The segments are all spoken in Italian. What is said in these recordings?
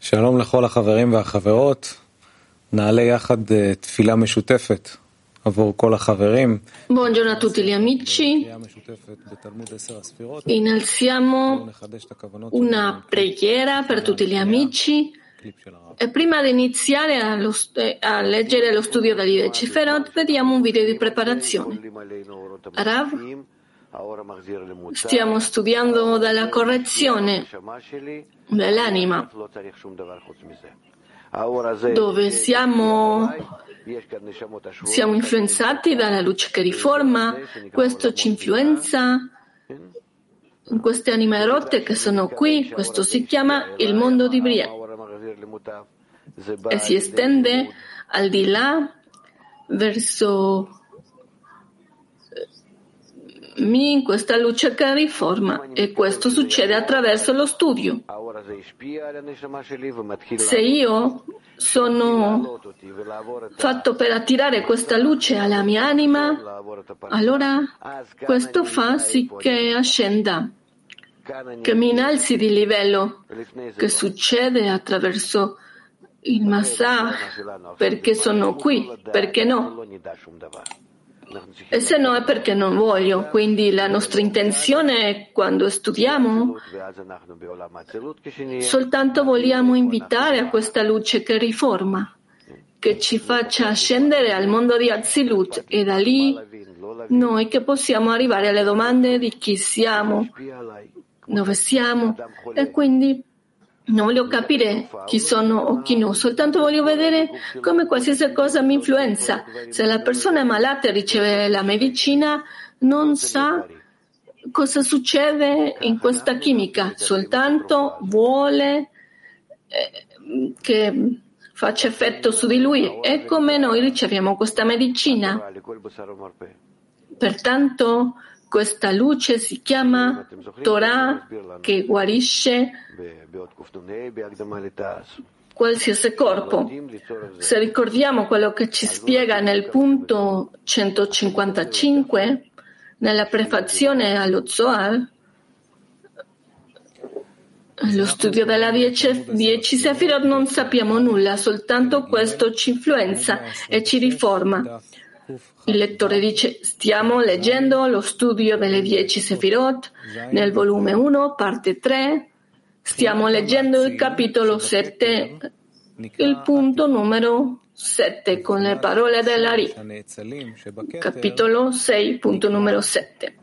שלום לכל החברים והחברות. נעלה יחד תפילה משותפת עבור כל החברים. Buongiorno a tutti gli amici. תפילה משותפת בתלמוד עשר הספירות. Innalziamo נחדש את הכוונות una preghiera per tutti gli amici. קליפ של הרב. E prima di iniziare allo st- eh, a leggere lo studio degli Deciferot, vediamo un video di preparazione. Rav, stiamo studiando dalla correzione dell'anima, dove siamo, siamo influenzati dalla luce che riforma, questo ci influenza. in queste anime rotte che sono qui, questo si chiama il mondo di Bria e si estende al di là verso me in questa luce che riforma e questo succede attraverso lo studio. Se io sono fatto per attirare questa luce alla mia anima, allora questo fa sì che ascenda, che mi innalzi di livello, che succede attraverso il massage, perché sono qui, perché no? E se no è perché non voglio. Quindi la nostra intenzione quando studiamo, soltanto vogliamo invitare a questa luce che riforma, che ci faccia ascendere al mondo di Azilut e da lì noi che possiamo arrivare alle domande di chi siamo, dove siamo e quindi non voglio capire chi sono o chi no, soltanto voglio vedere come qualsiasi cosa mi influenza. Se la persona è malata e riceve la medicina, non sa cosa succede in questa chimica, soltanto vuole eh, che faccia effetto su di lui. E come noi riceviamo questa medicina. Pertanto questa luce si chiama Torah che guarisce qualsiasi corpo. Se ricordiamo quello che ci spiega nel punto 155, nella prefazione allo Zohar, lo studio della 10 Sefirot non sappiamo nulla, soltanto questo ci influenza e ci riforma. Il lettore dice, stiamo leggendo lo studio delle 10 Sefirot nel volume 1, parte 3, stiamo leggendo il capitolo 7, il punto numero 7 con le parole dell'Ari, capitolo 6, punto numero 7.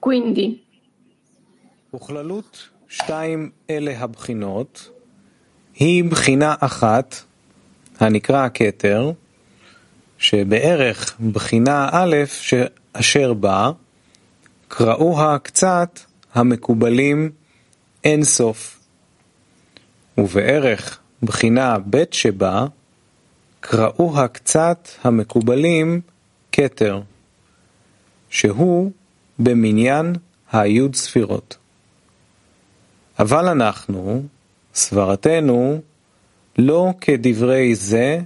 Quindi, וכללות שתיים אלה הבחינות היא בחינה אחת הנקרא הכתר שבערך בחינה א' אשר בה קראוה קצת המקובלים אין סוף ובערך בחינה ב' שבה קראוה קצת המקובלים כתר שהוא במניין היוד ספירות. אבל אנחנו, סברתנו, לא כדברי זה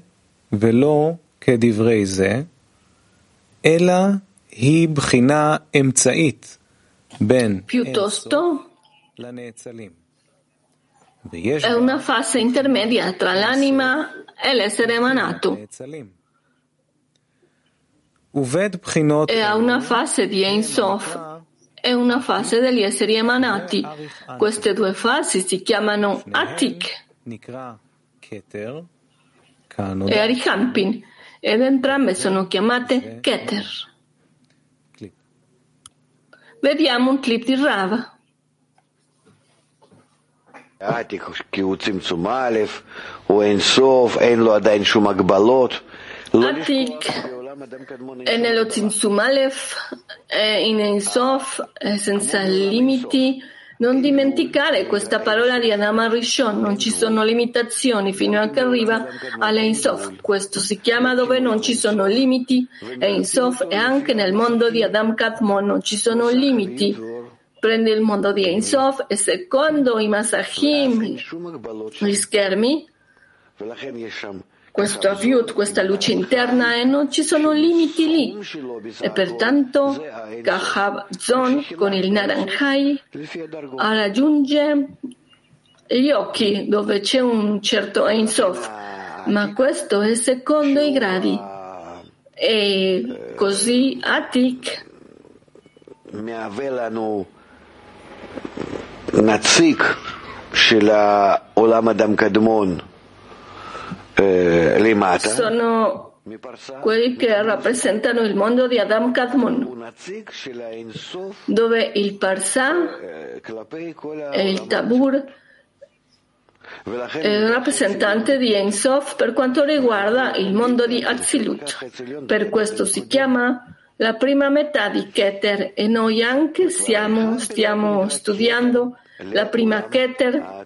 ולא כדברי זה, אלא היא בחינה אמצעית בין piuttosto לנאצלים. ויש è una fase intermedia tra l'anima e l'essere emanato. נאצלים. ובית בחינות E ha una fase di Ein Sof e una fase degli esseri emanati. Queste due fasi si chiamano Atik נקרא כתר, כאן e Arihampin ed entrambe sono chiamate Keter. Vediamo un clip di Rava. Atik. è nello Tzimtzum Aleph, è in Ensof, è senza limiti, non dimenticare questa parola di Adama Rishon, non ci sono limitazioni fino a che arriva all'Einsof. Questo si chiama dove non ci sono limiti, Einsof, e anche nel mondo di Adam Katmon non ci sono limiti. Prende il mondo di Einsof e secondo i Masahim, gli schermi, questo aviut, questa luce interna e non ci sono limiti lì. שלו E pertanto Kahav Zon con il Naranjai לפי הדרגות. raggiunge gli occhi dove c'è un certo Ein Sof, ma questo è secondo i gradi. E così Atik מהווה לנו נציג של העולם אדם קדמון eh, Lemata. Sono quelli che rappresentano il mondo di Adam Kadmon, dove il Parsa e il Tabur è un rappresentante di Ensof per quanto riguarda il mondo di Azilut. Per questo si chiama la prima metà di Keter e noi anche stiamo, stiamo studiando la prima Keter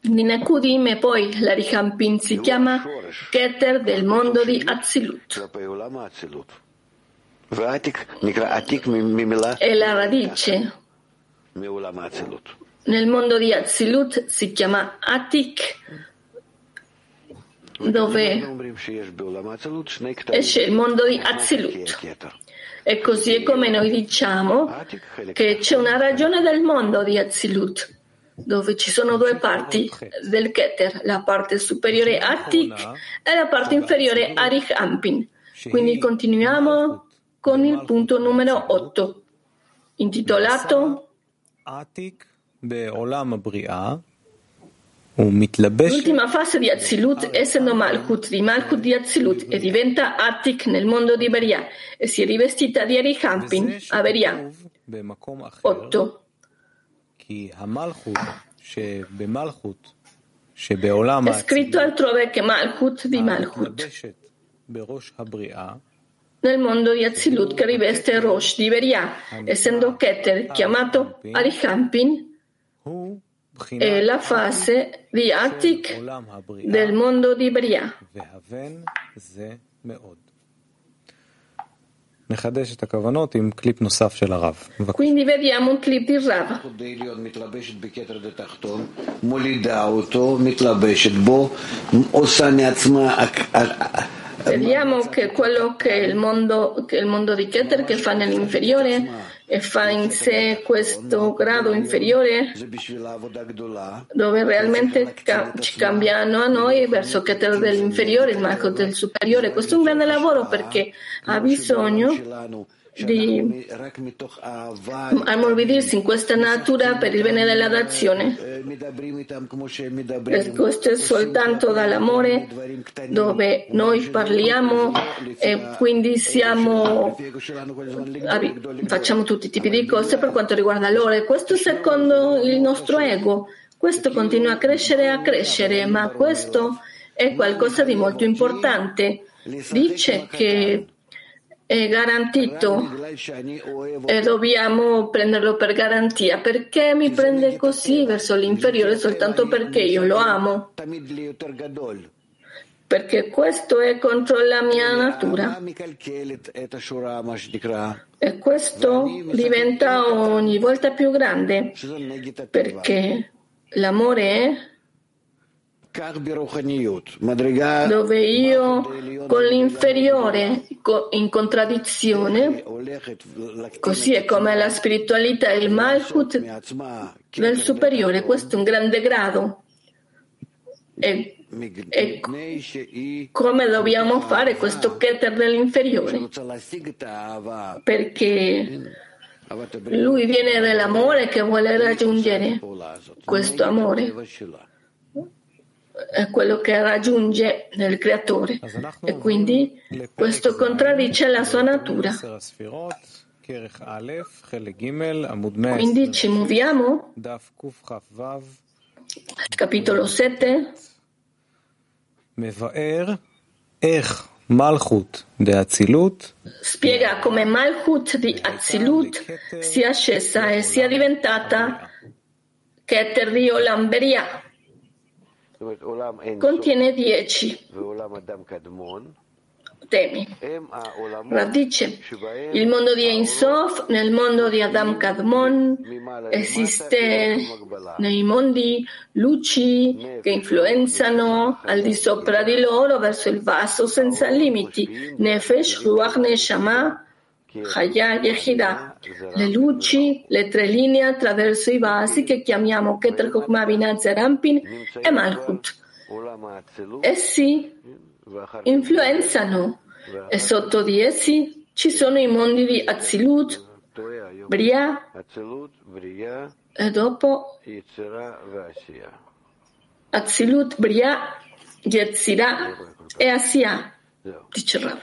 di Nakudim e poi la di si chiama Keter del mondo di Azilut. E la radice nel mondo di Azilut si chiama Atik, dove esce il mondo di Azilut. E così è come noi diciamo che c'è una ragione del mondo di Azilut, dove ci sono due parti del Keter, la parte superiore Atik e la parte inferiore Arich Ampin. Quindi continuiamo con il punto numero 8, intitolato Atik Be'olam Bri'ah L'ultima fase di Azilut, essendo Malkut di Malkut di Azilut, e diventa Attik nel mondo di Beria e si è rivestita di Erichampin a Beria. 8. È scritto altrove che Malkut di Malkut nel mondo di Azilut che riveste Rosh di Beria, essendo Keter chiamato Arihampin è la fase di Atik del mondo di Bria. Quindi vediamo un clip di Rav. Vediamo che quello che il mondo, che il mondo di Keter che fa nell'inferiore e fa in sé questo grado inferiore dove realmente ci cambiano a noi verso Keter dell'inferiore, il marco del superiore. Questo è un grande lavoro perché ha bisogno di ammorbirsi in questa natura per il bene della nazione. Eh, questo è soltanto dall'amore dove noi parliamo e quindi siamo, facciamo tutti i tipi di cose per quanto riguarda loro. E Questo secondo il nostro ego. Questo continua a crescere e a crescere, ma questo è qualcosa di molto importante. Dice che è garantito e dobbiamo prenderlo per garantia. Perché mi prende così verso l'inferiore soltanto perché io lo amo? Perché questo è contro la mia natura. E questo diventa ogni volta più grande perché l'amore è dove io con l'inferiore in contraddizione, così è come la spiritualità e il Malkut del superiore, questo è un grande grado. E, e come dobbiamo fare questo Keter dell'inferiore? Perché lui viene dall'amore che vuole raggiungere questo amore è quello che raggiunge nel creatore e quindi questo contraddice la sua natura. Quindi ci muoviamo capitolo 7. Spiega come Malchut di Azilut sia scesa e sia diventata Keter di Olamberia contiene dieci temi. Radice. Il mondo di Einsof, nel mondo di Adam Kadmon, esiste nei mondi luci che influenzano al di sopra di loro verso il vaso senza limiti. Nefesh, Ruach, Neshama, Chaya Yehida, le luci, le tre linee attraverso i vasi che chiamiamo Keter Binah Zerampin e Malchut. Essi influenzano. E sotto di essi ci sono i mondi di Azilut, Bria e dopo Azilut, Bria, Yetzirah e Asiya dice Rav.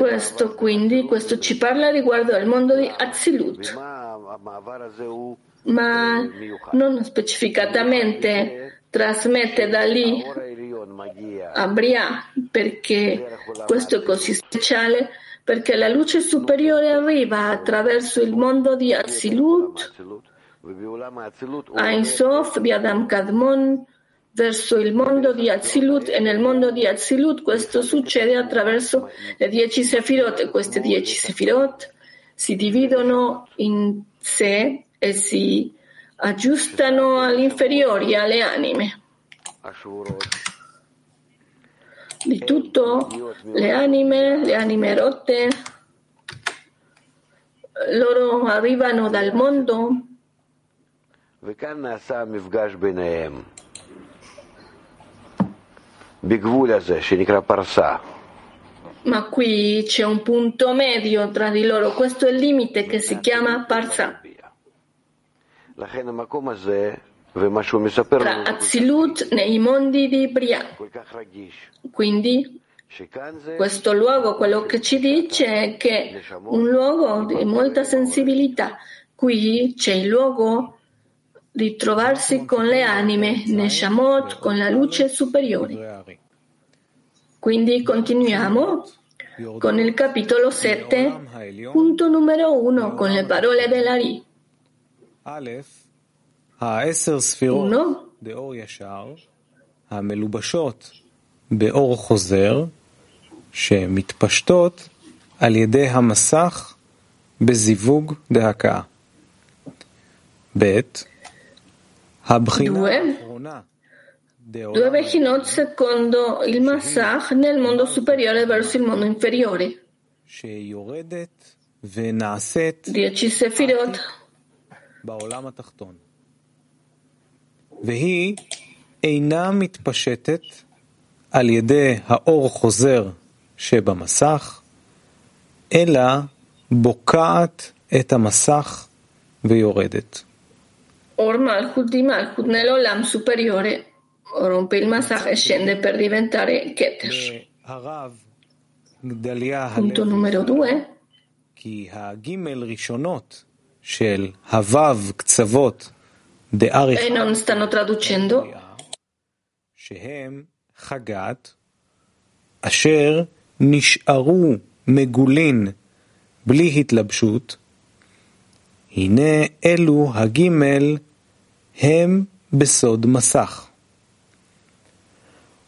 Questo quindi, questo ci parla riguardo al mondo di Azilut, ma non specificatamente trasmette da lì a Bria, perché questo è così speciale, perché la luce superiore arriva attraverso il mondo di Azilut Ein Sof di Adam Kadmon verso il mondo di Azilut e nel mondo di Azilut questo succede attraverso le dieci sefirot. E queste dieci sefirot si dividono in sé e si aggiustano all'inferiore, alle anime. Di tutto le anime, le anime rotte, loro arrivano dal mondo. וכאן נעשה המפגש ביניהם. בגבול הזה שנקרא פרסה. Ma qui c'è un punto medio tra di loro, questo è il limite che si chiama Parsa, לכן המקום הזה, ומה שהוא מספר tra לנו, Azilut nei mondi di Bria. כל כך רגיש, Quindi שכאן זה questo luogo, quello che ci dice è che un luogo di molta sensibilità, qui c'è il luogo di trovarsi con le anime, Neshamot, con la luce superiore. Quindi continuiamo con il capitolo 7, punto numero 1, con le parole dell'Ari. א', העשר ספירות 1. באור ישר, המלובשות באור חוזר, שמתפשטות על ידי המסך בזיווג דהקה. ב', הבחינה Due. Bechinot secondo il Massach nel mondo superiore verso il mondo inferiore. 10 Sefirot. והיא אינה מתפשטת על ידי האור חוזר שבמסך, אלא בוקעת את המסך ויורדת. Or Malchut di Malkut nell'Olam superiore rompe il Masach e scende per diventare Keter. Punto numero due. E non stanno traducendo. אשר נשארו מגולין בלי התלבשות, הנה אלו הגימל הם בסוד מסך.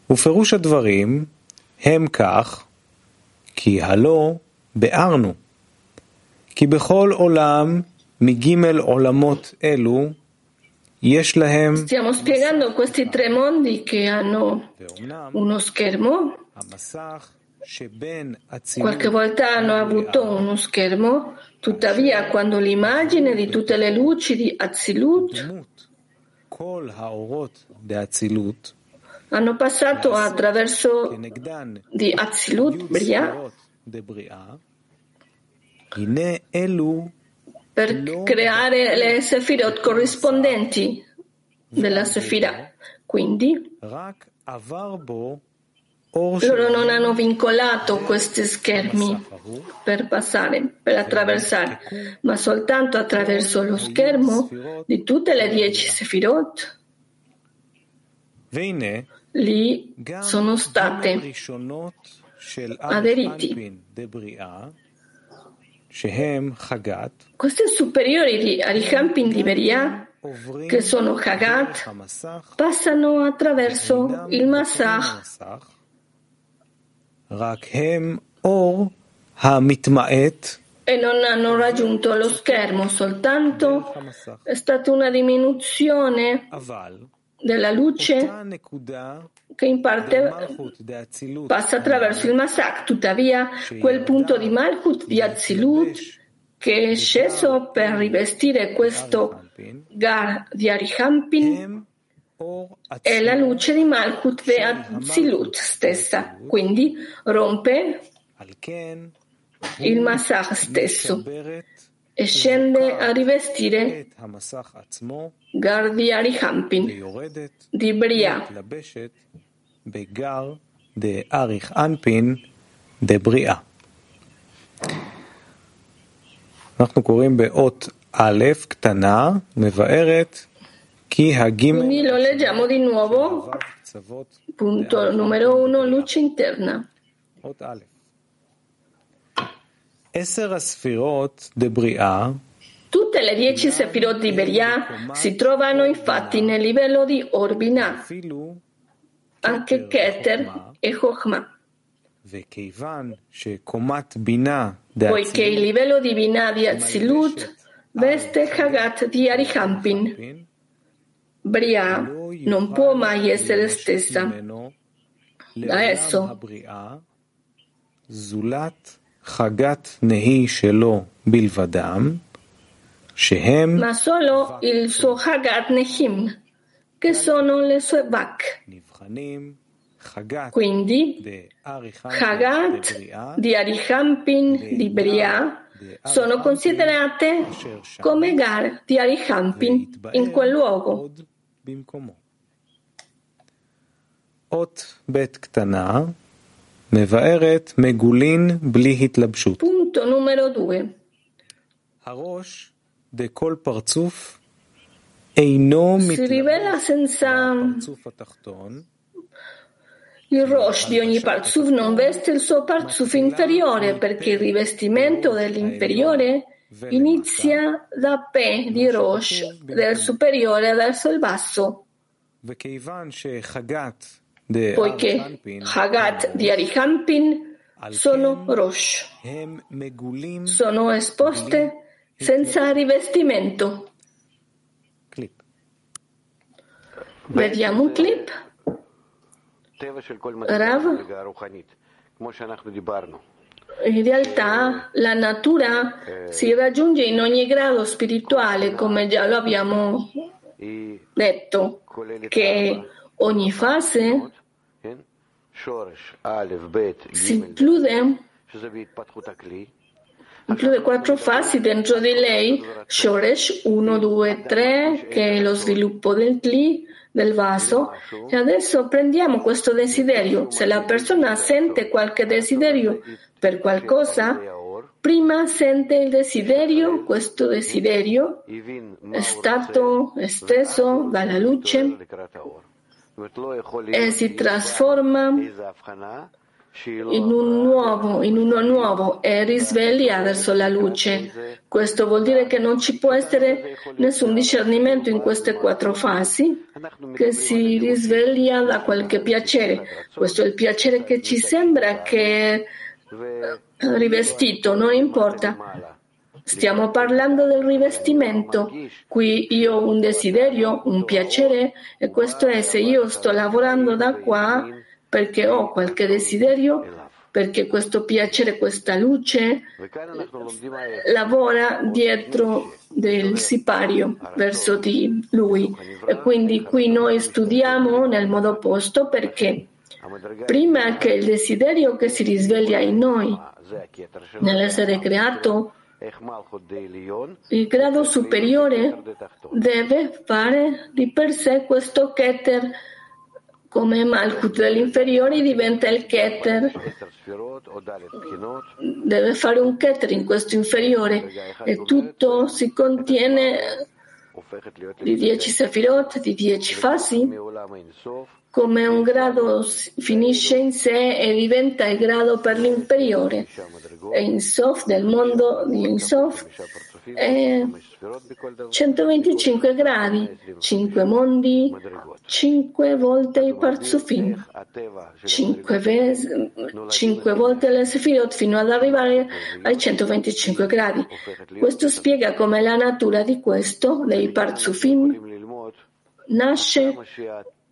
ופירוש הדברים הם כך, כי הלא ביארנו, כי בכל עולם מגימל עולמות אלו יש להם, Stiamo spiegando questi tre mondi che hanno uno schermo. Qualche volta hanno avuto uno schermo, tuttavia quando l'immagine di tutte le luci di Azilut hanno passato attraverso di Azilut Bria per creare le sefirot corrispondenti della sefira. Quindi loro non hanno vincolato questi schermi per passare, per attraversare, ma soltanto attraverso lo schermo di tutte le dieci sefirot. Lì sono state aderiti queste superiori di Arihampin di Beria, che sono Hagat, passano attraverso il Massach e non hanno raggiunto lo schermo, soltanto. È stata una diminuzione della luce che in parte passa attraverso il Masak. Tuttavia, quel punto di Malchut di Azilut che è sceso per rivestire questo Gar di Arihampin è la luce di Malchut ve Azilut stessa, quindi rompe il Masach stesso e scende a rivestire Gar di Arihampin di Bria. de Arich Anpin de Bria. אנחנו קוראים באות א' קטנה, מבארת כי הגימל... quindi lo leggiamo di nuovo, punto numero uno, luce interna. Tutte le dieci sefirot di Beria si trovano infatti nel livello di Orbina, anche Keter e Chochma. Poiché il livello di Bina di Azilut veste Hagat di Arihampin. Bria non può mai essere la stessa da esso. Ma solo il suo Hagat Nehim, che sono le sue Bak. Quindi, Hagat di Arihampin di Bria sono considerate come Gar di Arihampin in quel luogo. Punto numero 2. Si rivela senza il Rosh di ogni Parzuf non veste il suo Parzuf inferiore, perché il rivestimento dell'inferiore Inizia da P di Rosh, del superiore verso il basso. Poiché Hagat di Arikanpin sono Rosh, sono esposte senza rivestimento. Clip. Vediamo un clip. Rav. In realtà la natura si raggiunge in ogni grado spirituale, come già lo abbiamo detto, che ogni fase si include Include quattro fasi dentro di lei, Shoresh 1, 2, 3, che è lo sviluppo del Kli, del vaso. E adesso prendiamo questo desiderio. Se la persona sente qualche desiderio per qualcosa, prima sente il desiderio, questo desiderio è stato esteso dalla luce e si trasforma in un nuovo, in uno nuovo e risveglia verso la luce. Questo vuol dire che non ci può essere nessun discernimento in queste quattro fasi che si risveglia da qualche piacere. Questo è il piacere che ci sembra che è rivestito, non importa. Stiamo parlando del rivestimento. Qui io ho un desiderio, un piacere e questo è se io sto lavorando da qua perché ho qualche desiderio, perché questo piacere, questa luce lavora dietro del sipario verso di lui. E quindi qui noi studiamo nel modo opposto perché prima che il desiderio che si risveglia in noi nell'essere creato il grado superiore deve fare di per sé questo Keter come Malkut dagli inferiori diventa il Keter. Deve fare un Keter in questo inferiore e tutto si contiene di 10 sefirot, di 10 fasi, come un grado finisce in sé e diventa il grado per l'inferiore e in sof del mondo di Insof eh, 125 gradi, 5 mondi, 5 volte i parzufim, 5, ves- 5 volte le sefirot fino ad arrivare ai 125 gradi. Questo spiega come la natura di questo, dei parzufim, nasce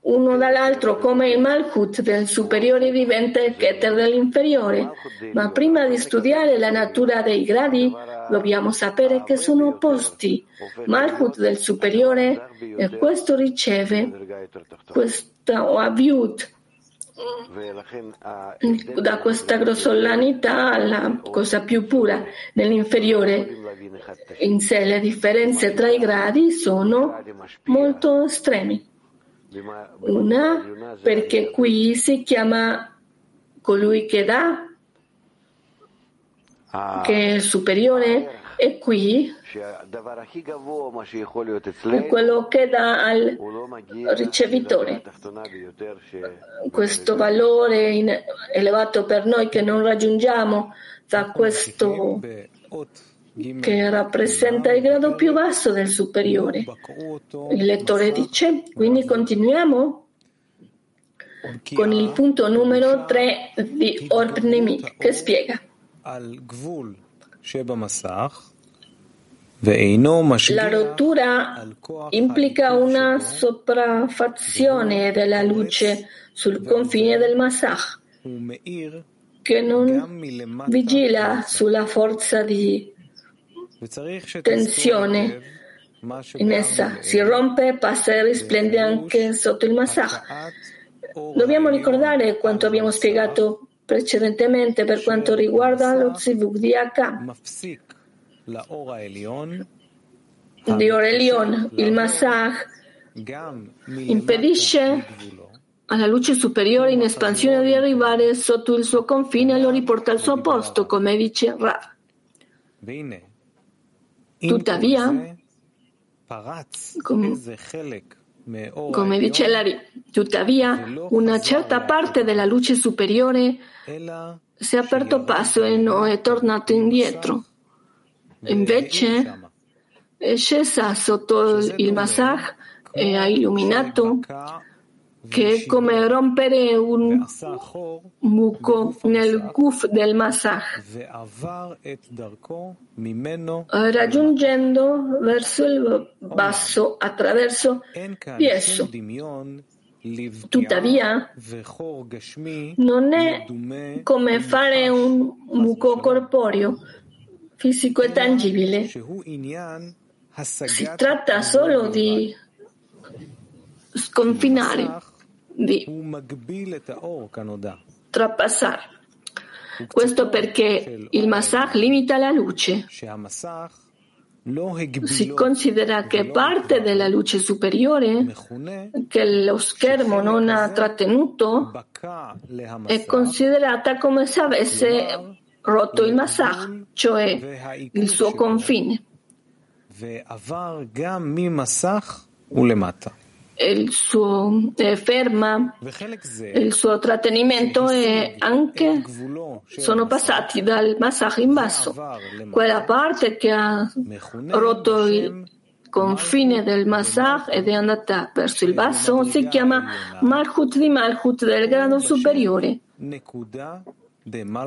uno dall'altro come il Malchut del superiore diventa il Keter dell'inferiore. Ma prima di studiare la natura dei gradi dobbiamo sapere che sono opposti. Malchut del superiore e questo riceve questa Aviut da questa grossolanità alla cosa più pura nell'inferiore. In sé le differenze tra i gradi sono molto estremi. Una perché qui si chiama colui che dà, che è il superiore, e qui è quello che dà al ricevitore. Questo valore elevato per noi che non raggiungiamo da questo che rappresenta il grado più basso del superiore. Il lettore dice, quindi continuiamo con il punto numero 3 di Orpnemi che spiega. La rottura implica una sopraffazione della luce sul confine del Masach, che non vigila sulla forza di tensione in essa, si rompe, passa e risplende anche sotto il Masach. Dobbiamo ricordare quanto abbiamo spiegato precedentemente per quanto riguarda lo Zivug di H di Orelion, il Masach impedisce alla luce superiore in espansione di arrivare sotto il suo confine e lo riporta al suo posto, come dice Rav. Tuttavia, come, dice Lari, tuttavia una certa parte della luce superiore si è aperto passo e non è tornato indietro. Invece è scesa sotto il Masach e ha illuminato che è come rompere un buco nel guf del Masach, raggiungendo verso il basso attraverso di esso. Tuttavia, non è come fare un buco corporeo, fisico e tangibile. Si tratta solo di sconfinare, di trapassare. Questo perché il Masach limita la luce. Si considera che parte della luce superiore che lo schermo non ha trattenuto è considerata come se avesse rotto il Masach, cioè il suo confine. Il suo eh, ferma, il suo trattenimento e anche sono passati dal Masach in basso. Quella parte che ha rotto il confine del Masach ed è andata verso il basso si chiama Malchut di Malchut del grado superiore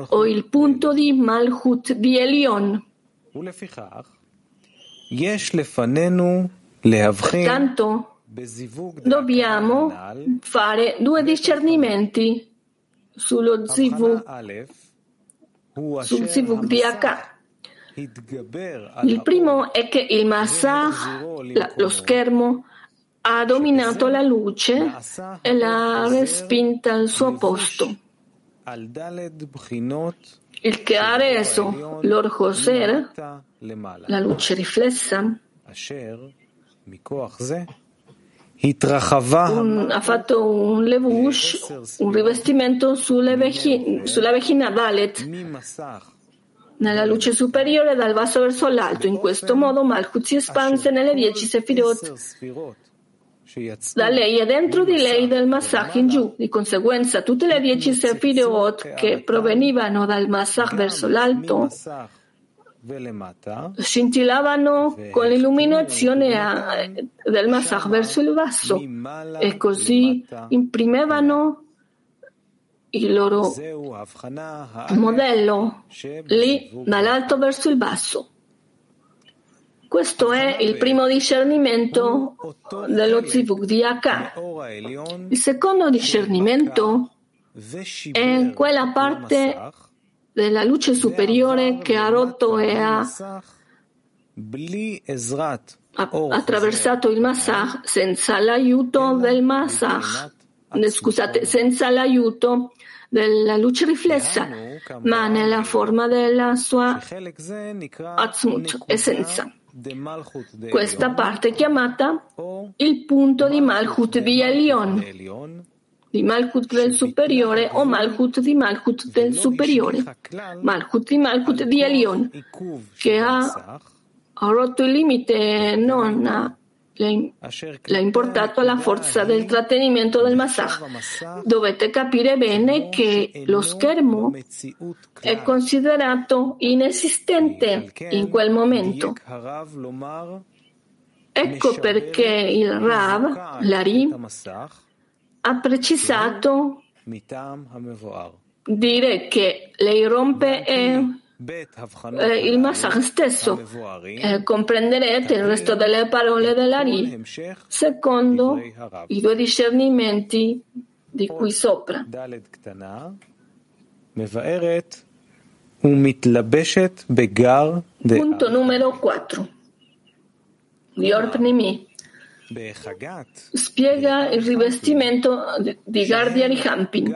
o il punto di Malchut di Elion. Pertanto dobbiamo fare due discernimenti sullo zivug, sul zivug di H. Il primo è che il Masach, lo schermo, ha dominato la luce e l'ha respinta al suo posto. il che ha reso l'Orjoser, la luce riflessa, un, ha fatto un levush, un rivestimento vecchi, sulla vecchina Dalet, nella luce superiore dal basso verso l'alto. In questo modo Malchut si espanse nelle dieci sefirot da lei e dentro di lei del Masach in giù. Di conseguenza tutte le dieci Sefirot che provenivano dal Masach verso l'alto scintillavano con l'illuminazione del Masach verso il basso e così imprimevano il loro modello lì dall'alto verso il basso. Questo è il primo discernimento dello Zivug di Akar. Il secondo discernimento è quella parte della luce superiore che ha rotto e ha attraversato il Masach senza l'aiuto del Masach, scusate, senza l'aiuto della luce riflessa, ma nella forma della sua Atzmut, essenza. Questa parte è chiamata il punto di Malchut di Elion, di Malchut del superiore o Malchut di Malchut del superiore, Malchut di Malchut di Elion, che ha, rotto il limite non ha l'ha importato alla forza del trattenimento del Masach. Dovete capire bene che lo schermo è considerato inesistente in quel momento. Ecco perché il Rav, l'Ari, ha precisato dire che lei rompe è eh, il Masach stesso. Eh, comprenderete il resto delle parole dell'Ari secondo i due discernimenti di qui sopra. Punto numero 4. Dior Pnimi spiega il rivestimento di Gardia di Hampin.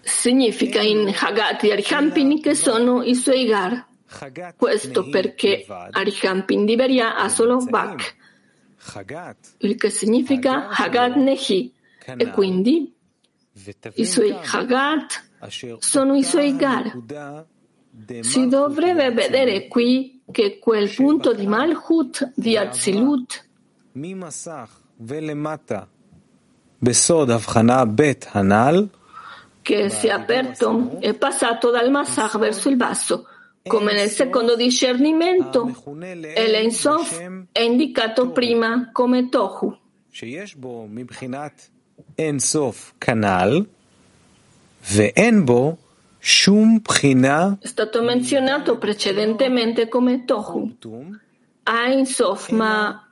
Significa in Hagat e Arihampin che sono i suoi gar. Questo perché Arihampin di Beria ha solo Bak, il che significa Hagat Nehi, e quindi i suoi Hagat sono i suoi gar. Si dovrebbe vedere qui che quel punto di Malchut, di Azilut, che si è aperto è passato dal Masach verso il basso, come nel secondo discernimento, e l'Ensof è indicato prima come Tohu. È stato menzionato precedentemente come Tohu. Ha Ensof, ma.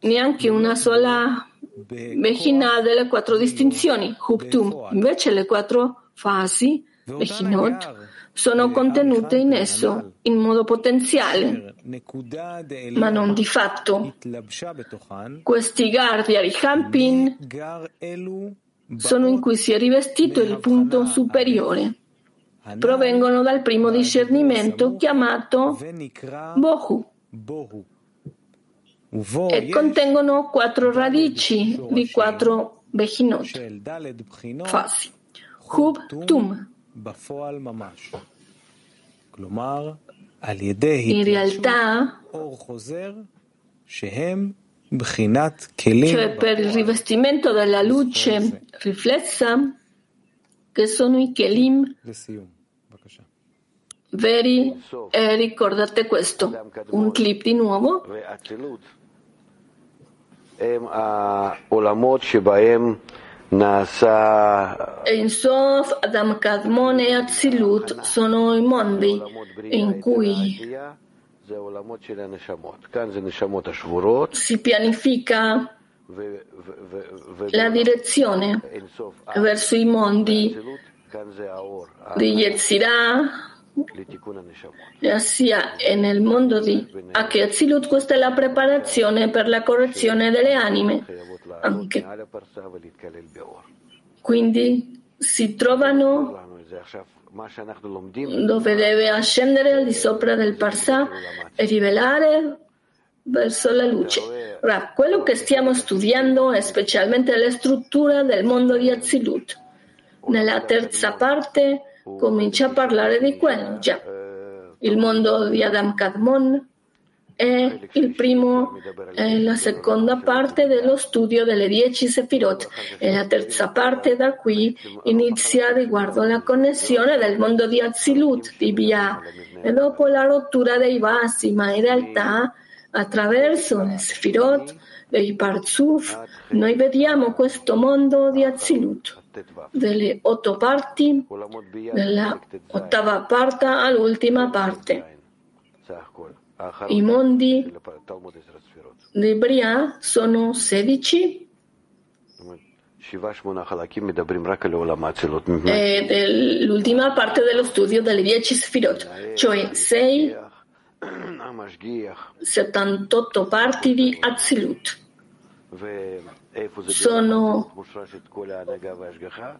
Neanche una sola Bechinah delle quattro distinzioni, Huptum. Invece le quattro fasi, Bechinot, sono contenute in esso in modo potenziale, ma non di fatto. Questi Gardi Arihampin sono in cui si è rivestito il punto superiore. Provengono dal primo discernimento chiamato Bohu e contengono quattro radici di quattro bechinot, fasi. Hub Tum. In realtà, cioè per il rivestimento della luce riflessa, che sono i Kelim veri, e ricordate questo, un clip di nuovo. In Sof, Adam Kadmon e Azilut sono i mondi in cui si pianifica la direzione verso i mondi di Yetzirah, sia e nel mondo di Akeazilut questa è la preparazione per la correzione delle anime. anche. Quindi si trovano dove deve ascendere al di sopra del Parsà e rivelare verso la luce. Ora, quello che stiamo studiando è specialmente la struttura del mondo di Azilut. Nella terza parte comincia a parlare di quello. Già, il mondo di Adam Kadmon è il primo e la seconda parte dello studio delle dieci Sefirot e la terza parte da qui inizia riguardo alla connessione del mondo di Azilut, di Bia, e dopo la rottura dei vasi, ma in realtà attraverso le Sefirot dei Parzuf noi vediamo questo mondo di Azilut. delle otto parti, dalla ottava parte all'ultima parte. I mondi di Bria sono 16 e l'ultima parte dello studio delle 10 Sfirot, cioè 6 78 parti di Azilut. Sono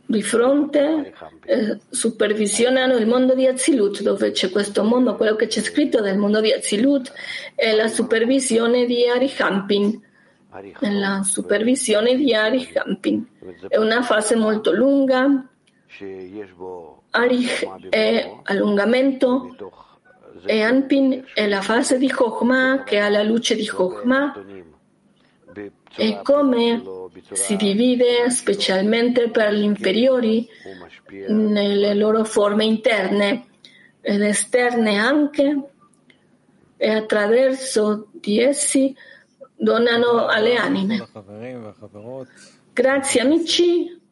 di fronte, eh, supervisionano il mondo di Azilut, dove c'è questo mondo, quello che c'è scritto del mondo di Azilut è la supervisione di Arihampin. La supervisione di Arihampin è una fase molto lunga. Arich è allungamento e Anpin è la fase di Chokhmah che ha la luce di Chokhmah e come si divide specialmente per gli inferiori nelle loro forme interne ed esterne anche e attraverso di essi donano alle anime. Grazie amici